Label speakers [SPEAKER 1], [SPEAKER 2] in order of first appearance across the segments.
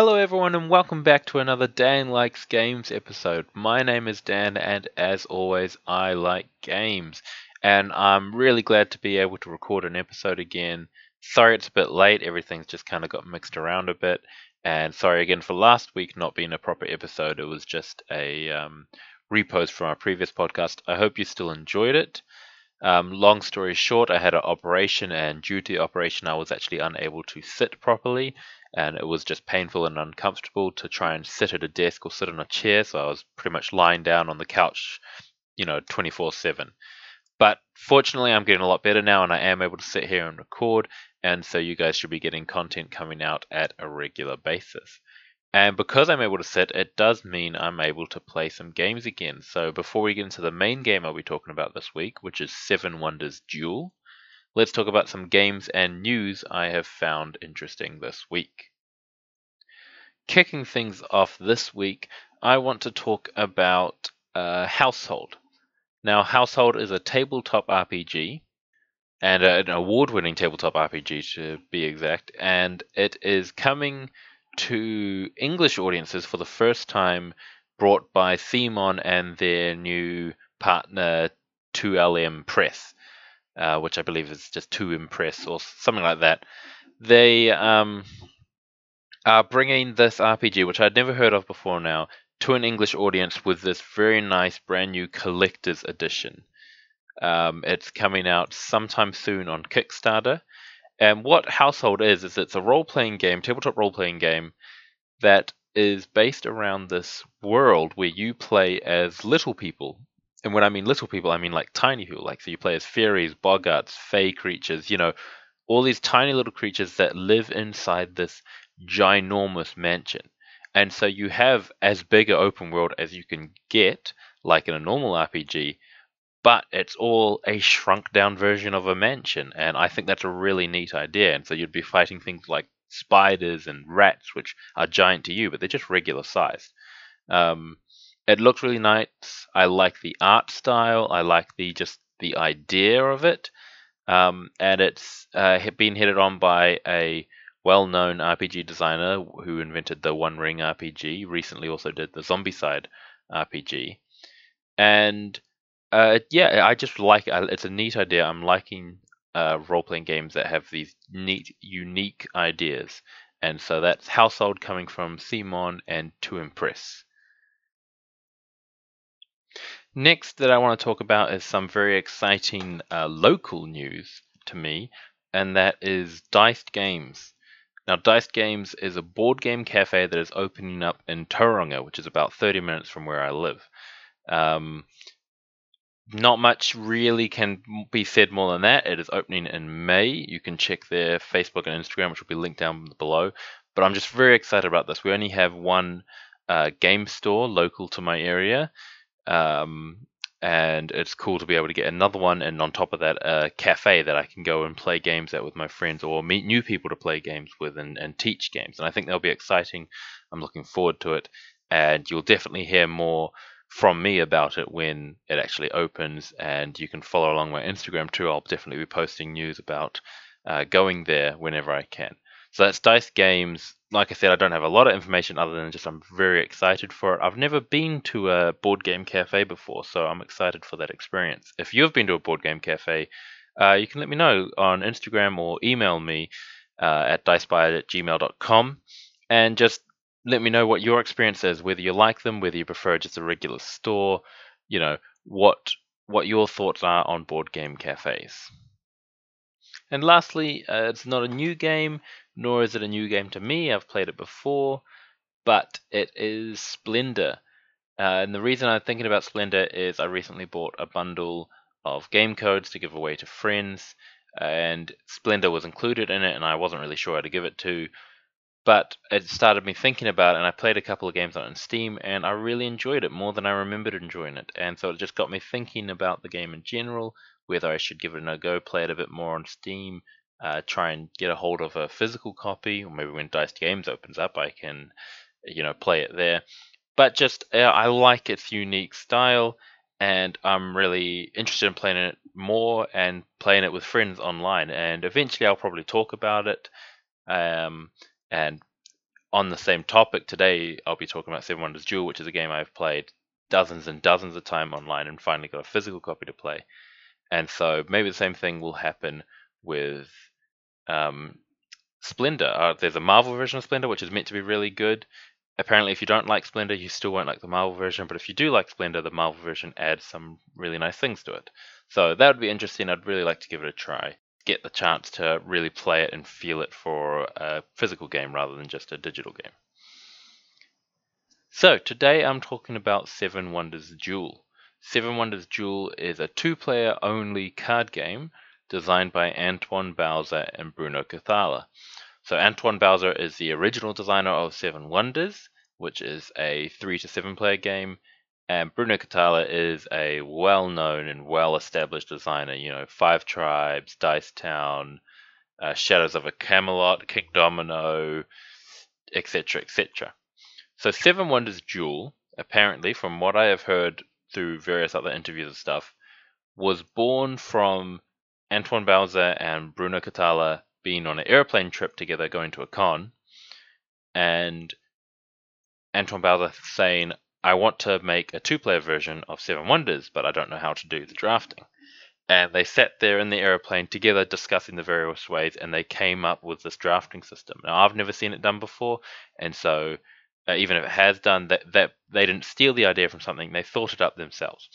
[SPEAKER 1] Hello, everyone, and welcome back to another Dan Likes Games episode. My name is Dan, and as always, I like games. And I'm really glad to be able to record an episode again. Sorry it's a bit late, everything's just kind of got mixed around a bit. And sorry again for last week not being a proper episode, it was just a um, repost from our previous podcast. I hope you still enjoyed it. Um, long story short, I had an operation, and due to the operation, I was actually unable to sit properly and it was just painful and uncomfortable to try and sit at a desk or sit on a chair. So I was pretty much lying down on the couch, you know, 24 7. But fortunately, I'm getting a lot better now and I am able to sit here and record. And so you guys should be getting content coming out at a regular basis. And because I'm able to sit, it does mean I'm able to play some games again. So before we get into the main game I'll be talking about this week, which is Seven Wonders Duel, let's talk about some games and news I have found interesting this week. Kicking things off this week, I want to talk about uh, Household. Now, Household is a tabletop RPG, and an award winning tabletop RPG to be exact, and it is coming to English audiences for the first time, brought by CMON and their new partner 2LM Press uh, which I believe is just to impress or something like that. They um, are bringing this RPG, which I'd never heard of before now, to an English audience with this very nice brand new collector's edition. Um, it's coming out sometime soon on Kickstarter. And what Household is, is it's a role playing game, tabletop role playing game, that is based around this world where you play as little people and when I mean little people, I mean like tiny people. Like so, you play as fairies, boggarts, fey creatures. You know, all these tiny little creatures that live inside this ginormous mansion. And so you have as big an open world as you can get, like in a normal RPG, but it's all a shrunk down version of a mansion. And I think that's a really neat idea. And so you'd be fighting things like spiders and rats, which are giant to you, but they're just regular sized. Um, it looks really nice. I like the art style. I like the just the idea of it. Um, and it's uh, been headed on by a well-known RPG designer who invented the One Ring RPG. Recently, also did the Zombicide RPG. And uh, yeah, I just like it. It's a neat idea. I'm liking uh, role-playing games that have these neat, unique ideas. And so that's Household coming from CMON and To Impress. Next, that I want to talk about is some very exciting uh, local news to me, and that is Diced Games. Now, Diced Games is a board game cafe that is opening up in Tauranga, which is about 30 minutes from where I live. Um, not much really can be said more than that. It is opening in May. You can check their Facebook and Instagram, which will be linked down below. But I'm just very excited about this. We only have one uh, game store local to my area, um, and it's cool to be able to get another one, and on top of that, a cafe that I can go and play games at with my friends, or meet new people to play games with and, and teach games. And I think that'll be exciting. I'm looking forward to it, and you'll definitely hear more from me about it when it actually opens. And you can follow along my Instagram too. I'll definitely be posting news about uh, going there whenever I can. So that's Dice Games. Like I said, I don't have a lot of information other than just I'm very excited for it. I've never been to a board game cafe before, so I'm excited for that experience. If you've been to a board game cafe, uh, you can let me know on Instagram or email me uh, at diceby at gmail.com and just let me know what your experience is, whether you like them, whether you prefer just a regular store, you know, what what your thoughts are on board game cafes. And lastly, uh, it's not a new game, nor is it a new game to me. I've played it before, but it is Splendor. Uh, and the reason I'm thinking about Splendor is I recently bought a bundle of game codes to give away to friends, and Splendor was included in it, and I wasn't really sure how to give it to. But it started me thinking about it, and I played a couple of games on Steam, and I really enjoyed it more than I remembered enjoying it. And so it just got me thinking about the game in general, whether I should give it a go, play it a bit more on Steam, uh, try and get a hold of a physical copy, or maybe when Diced Games opens up, I can, you know, play it there. But just uh, I like its unique style, and I'm really interested in playing it more and playing it with friends online. And eventually, I'll probably talk about it, um, and on the same topic today, I'll be talking about Seven Wonders Duel, which is a game I've played dozens and dozens of time online and finally got a physical copy to play. And so maybe the same thing will happen with um, Splendor. Uh, there's a Marvel version of Splendor, which is meant to be really good. Apparently, if you don't like Splendor, you still won't like the Marvel version. But if you do like Splendor, the Marvel version adds some really nice things to it. So that would be interesting. I'd really like to give it a try. Get the chance to really play it and feel it for a physical game rather than just a digital game. So today I'm talking about Seven Wonders Duel. Seven Wonders Duel is a two-player only card game designed by Antoine Bauza and Bruno Cathala. So Antoine Bauza is the original designer of Seven Wonders, which is a three to seven player game, and Bruno Cathala is a well-known and well-established designer. You know, Five Tribes, Dice Town, uh, Shadows over Camelot, Kingdomino, etc., etc. So Seven Wonders Duel, apparently, from what I have heard through various other interviews and stuff, was born from Antoine Bauza and Bruno Cathala being on an airplane trip together going to a con, and Antoine Bauza saying, I want to make a two player version of Seven Wonders, but I don't know how to do the drafting. And they sat there in the airplane together discussing the various ways, and they came up with this drafting system. Now, I've never seen it done before, and so uh, even if it has done that, that they didn't steal the idea from something, they thought it up themselves.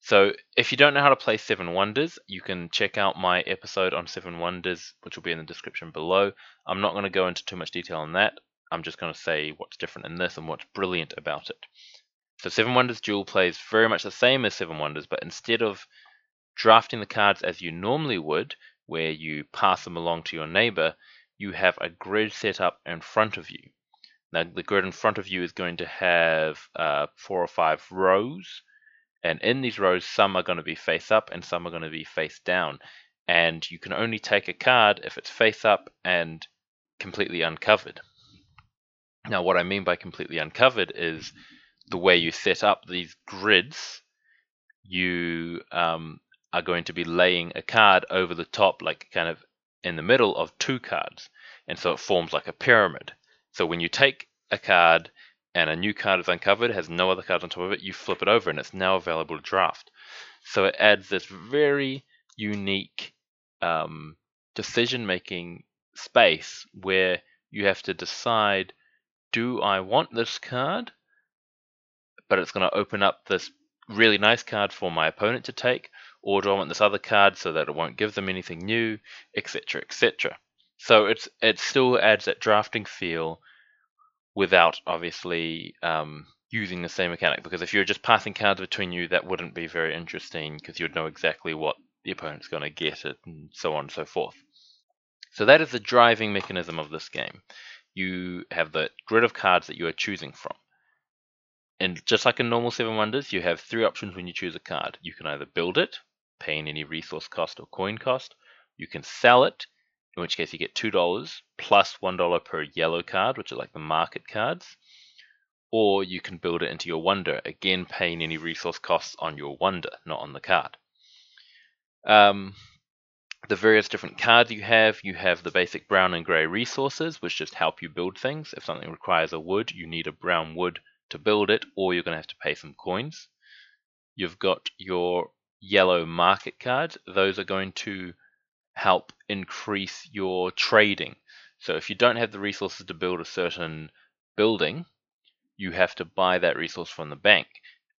[SPEAKER 1] So if you don't know how to play Seven Wonders, you can check out my episode on Seven Wonders, which will be in the description below. I'm not going to go into too much detail on that. I'm just going to say what's different in this and what's brilliant about it. So Seven Wonders Duel plays very much the same as Seven Wonders, but instead of drafting the cards as you normally would, where you pass them along to your neighbor, you have a grid set up in front of you. Now, the grid in front of you is going to have uh, four or five rows, and in these rows, some are going to be face up and some are going to be face down. And you can only take a card if it's face up and completely uncovered. Now, what I mean by completely uncovered is the way you set up these grids, you um, are going to be laying a card over the top, like kind of in the middle of two cards. And so it forms like a pyramid. So when you take a card and a new card is uncovered, has no other cards on top of it, you flip it over and it's now available to draft. So it adds this very unique um, decision making space where you have to decide do I want this card? But it's going to open up this really nice card for my opponent to take, or do I want this other card so that it won't give them anything new, etc., etc. So it's it still adds that drafting feel without obviously um, using the same mechanic. Because if you're just passing cards between you, that wouldn't be very interesting because you'd know exactly what the opponent's going to get it and so on and so forth. So that is the driving mechanism of this game. You have the grid of cards that you are choosing from. And just like in normal Seven Wonders, you have three options when you choose a card. You can either build it, paying any resource cost or coin cost. You can sell it, in which case you get $2 plus 1 per yellow card, which are like the market cards. Or you can build it into your wonder, again paying any resource costs on your wonder, not on the card. Um, the various different cards you have, you have the basic brown and grey resources, which just help you build things. If something requires a wood, you need a brown wood to build it, or you're going to have to pay some coins. You've got your yellow market cards. Those are going to help increase your trading. So if you don't have the resources to build a certain building, you have to buy that resource from the bank.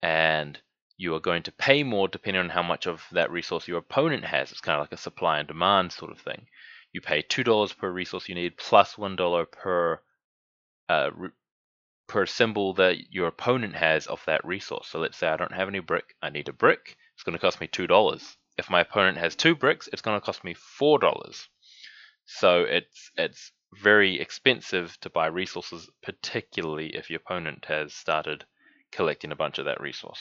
[SPEAKER 1] And you are going to pay more depending on how much of that resource your opponent has. It's kind of like a supply and demand sort of thing. You pay $2 per resource you need plus 1 per uh, per symbol that your opponent has of that resource. So let's say I don't have any brick, I need a brick. It's going to cost me $2. If my opponent has two bricks, it's going to cost me four dollars. So it's it's very expensive to buy resources, particularly if your opponent has started collecting a bunch of that resource.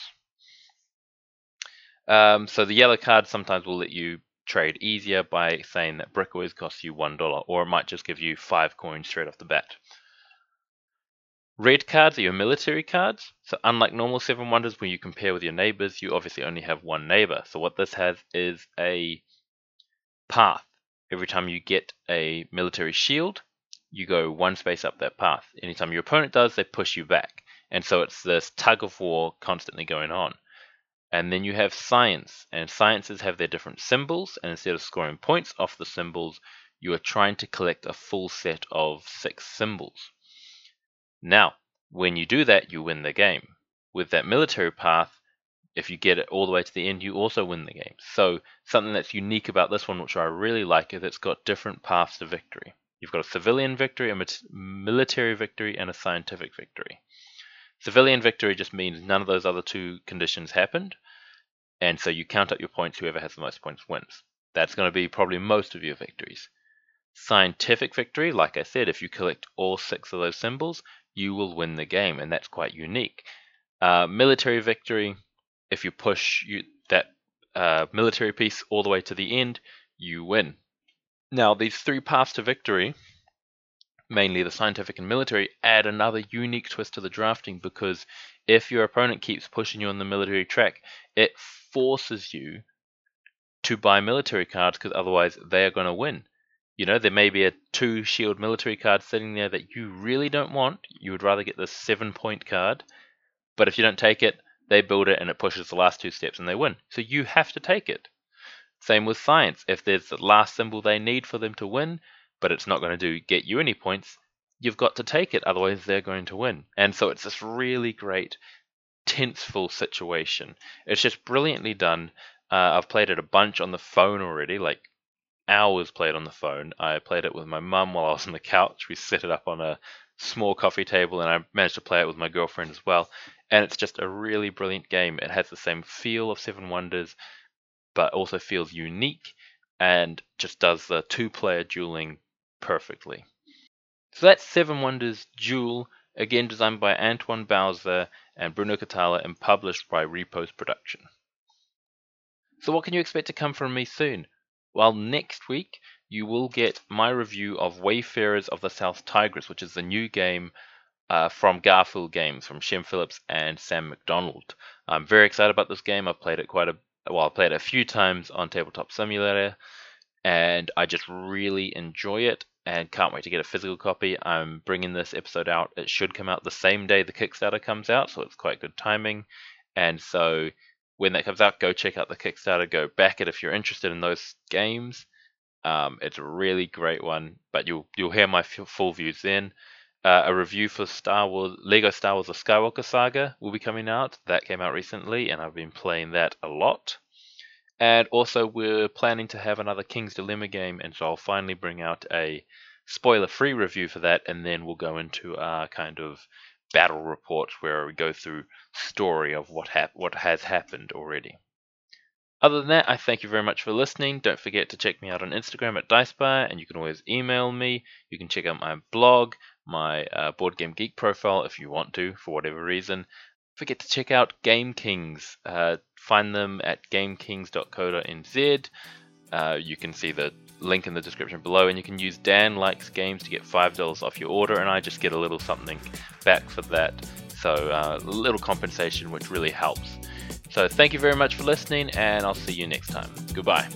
[SPEAKER 1] Um, so the yellow card sometimes will let you trade easier by saying that brick always costs you one dollar, or it might just give you five coins straight off the bat. Red cards are your military cards. So unlike normal Seven Wonders where you compare with your neighbors, you obviously only have one neighbor. So what this has is a path. Every time you get a military shield, you go one space up that path. Anytime your opponent does, they push you back. And so it's this tug of war constantly going on. And then you have science, and sciences have their different symbols, and instead of scoring points off the symbols, you are trying to collect a full set of six symbols. Now, when you do that, you win the game. With that military path, if you get it all the way to the end, you also win the game. So, something that's unique about this one, which I really like, is it's got different paths to victory. You've got a civilian victory, a military victory, and a scientific victory. Civilian victory just means none of those other two conditions happened, and so you count up your points, whoever has the most points wins. That's going to be probably most of your victories. Scientific victory, like I said, if you collect all six of those symbols, you will win the game, and that's quite unique. Uh, military victory, if you push you, that uh, military piece all the way to the end, you win. Now, these three paths to victory mainly the scientific and military, add another unique twist to the drafting because if your opponent keeps pushing you on the military track, it forces you to buy military cards because otherwise they are going to win. You know, there may be a two shield military card sitting there that you really don't want. You would rather get the seven point card, but if you don't take it, they build it and it pushes the last two steps and they win. So you have to take it. Same with science. If there's the last symbol they need for them to win, but it's not going to do get you any points, you've got to take it, otherwise they're going to win. And so it's this really great tenseful situation. It's just brilliantly done. Uh, I've played it a bunch on the phone already, like hours played on the phone. I played it with my mum while I was on the couch. We set it up on a small coffee table, and I managed to play it with my girlfriend as well. And it's just a really brilliant game. It has the same feel of Seven Wonders, but also feels unique and just does the two player dueling perfectly. So that's Seven Wonders Duel, again designed by Antoine Bauza and Bruno Cathala and published by Repos Production. So what can you expect to come from me soon? Well, next week you will get my review of Wayfarers of the South Tigris, which is the new game uh, from Garphill Games, from Shem Phillips and Sam McDonald. I'm very excited about this game. I've played it quite a well, I played it a few times on Tabletop Simulator, and I just really enjoy it and can't wait to get a physical copy. I'm bringing this episode out. It should come out the same day the Kickstarter comes out, so it's quite good timing. And so when that comes out, go check out the Kickstarter. Go back it if you're interested in those games. Um, it's a really great one, but you'll you'll hear my f- full views then. Uh, a review for Star Wars Lego Star Wars: The Skywalker Saga will be coming out. That came out recently, and I've been playing that a lot. And also, we're planning to have another King's Dilemma game, and so I'll finally bring out a spoiler free review for that, and then we'll go into our kind of battle report where we go through story of what hap- what has happened already. Other than that, I thank you very much for listening. Don't forget to check me out on Instagram at DiceBar, and you can always email me. You can check out my blog, my uh, Board Game Geek profile if you want to, for whatever reason forget to check out Game Kings. Uh, find them at gamekings.co.nz. Uh, you can see the link in the description below, and you can use Dan Likes Games to get $5 off your order, and I just get a little something back for that. So, uh, a little compensation, which really helps. So, thank you very much for listening, and I'll see you next time. Goodbye.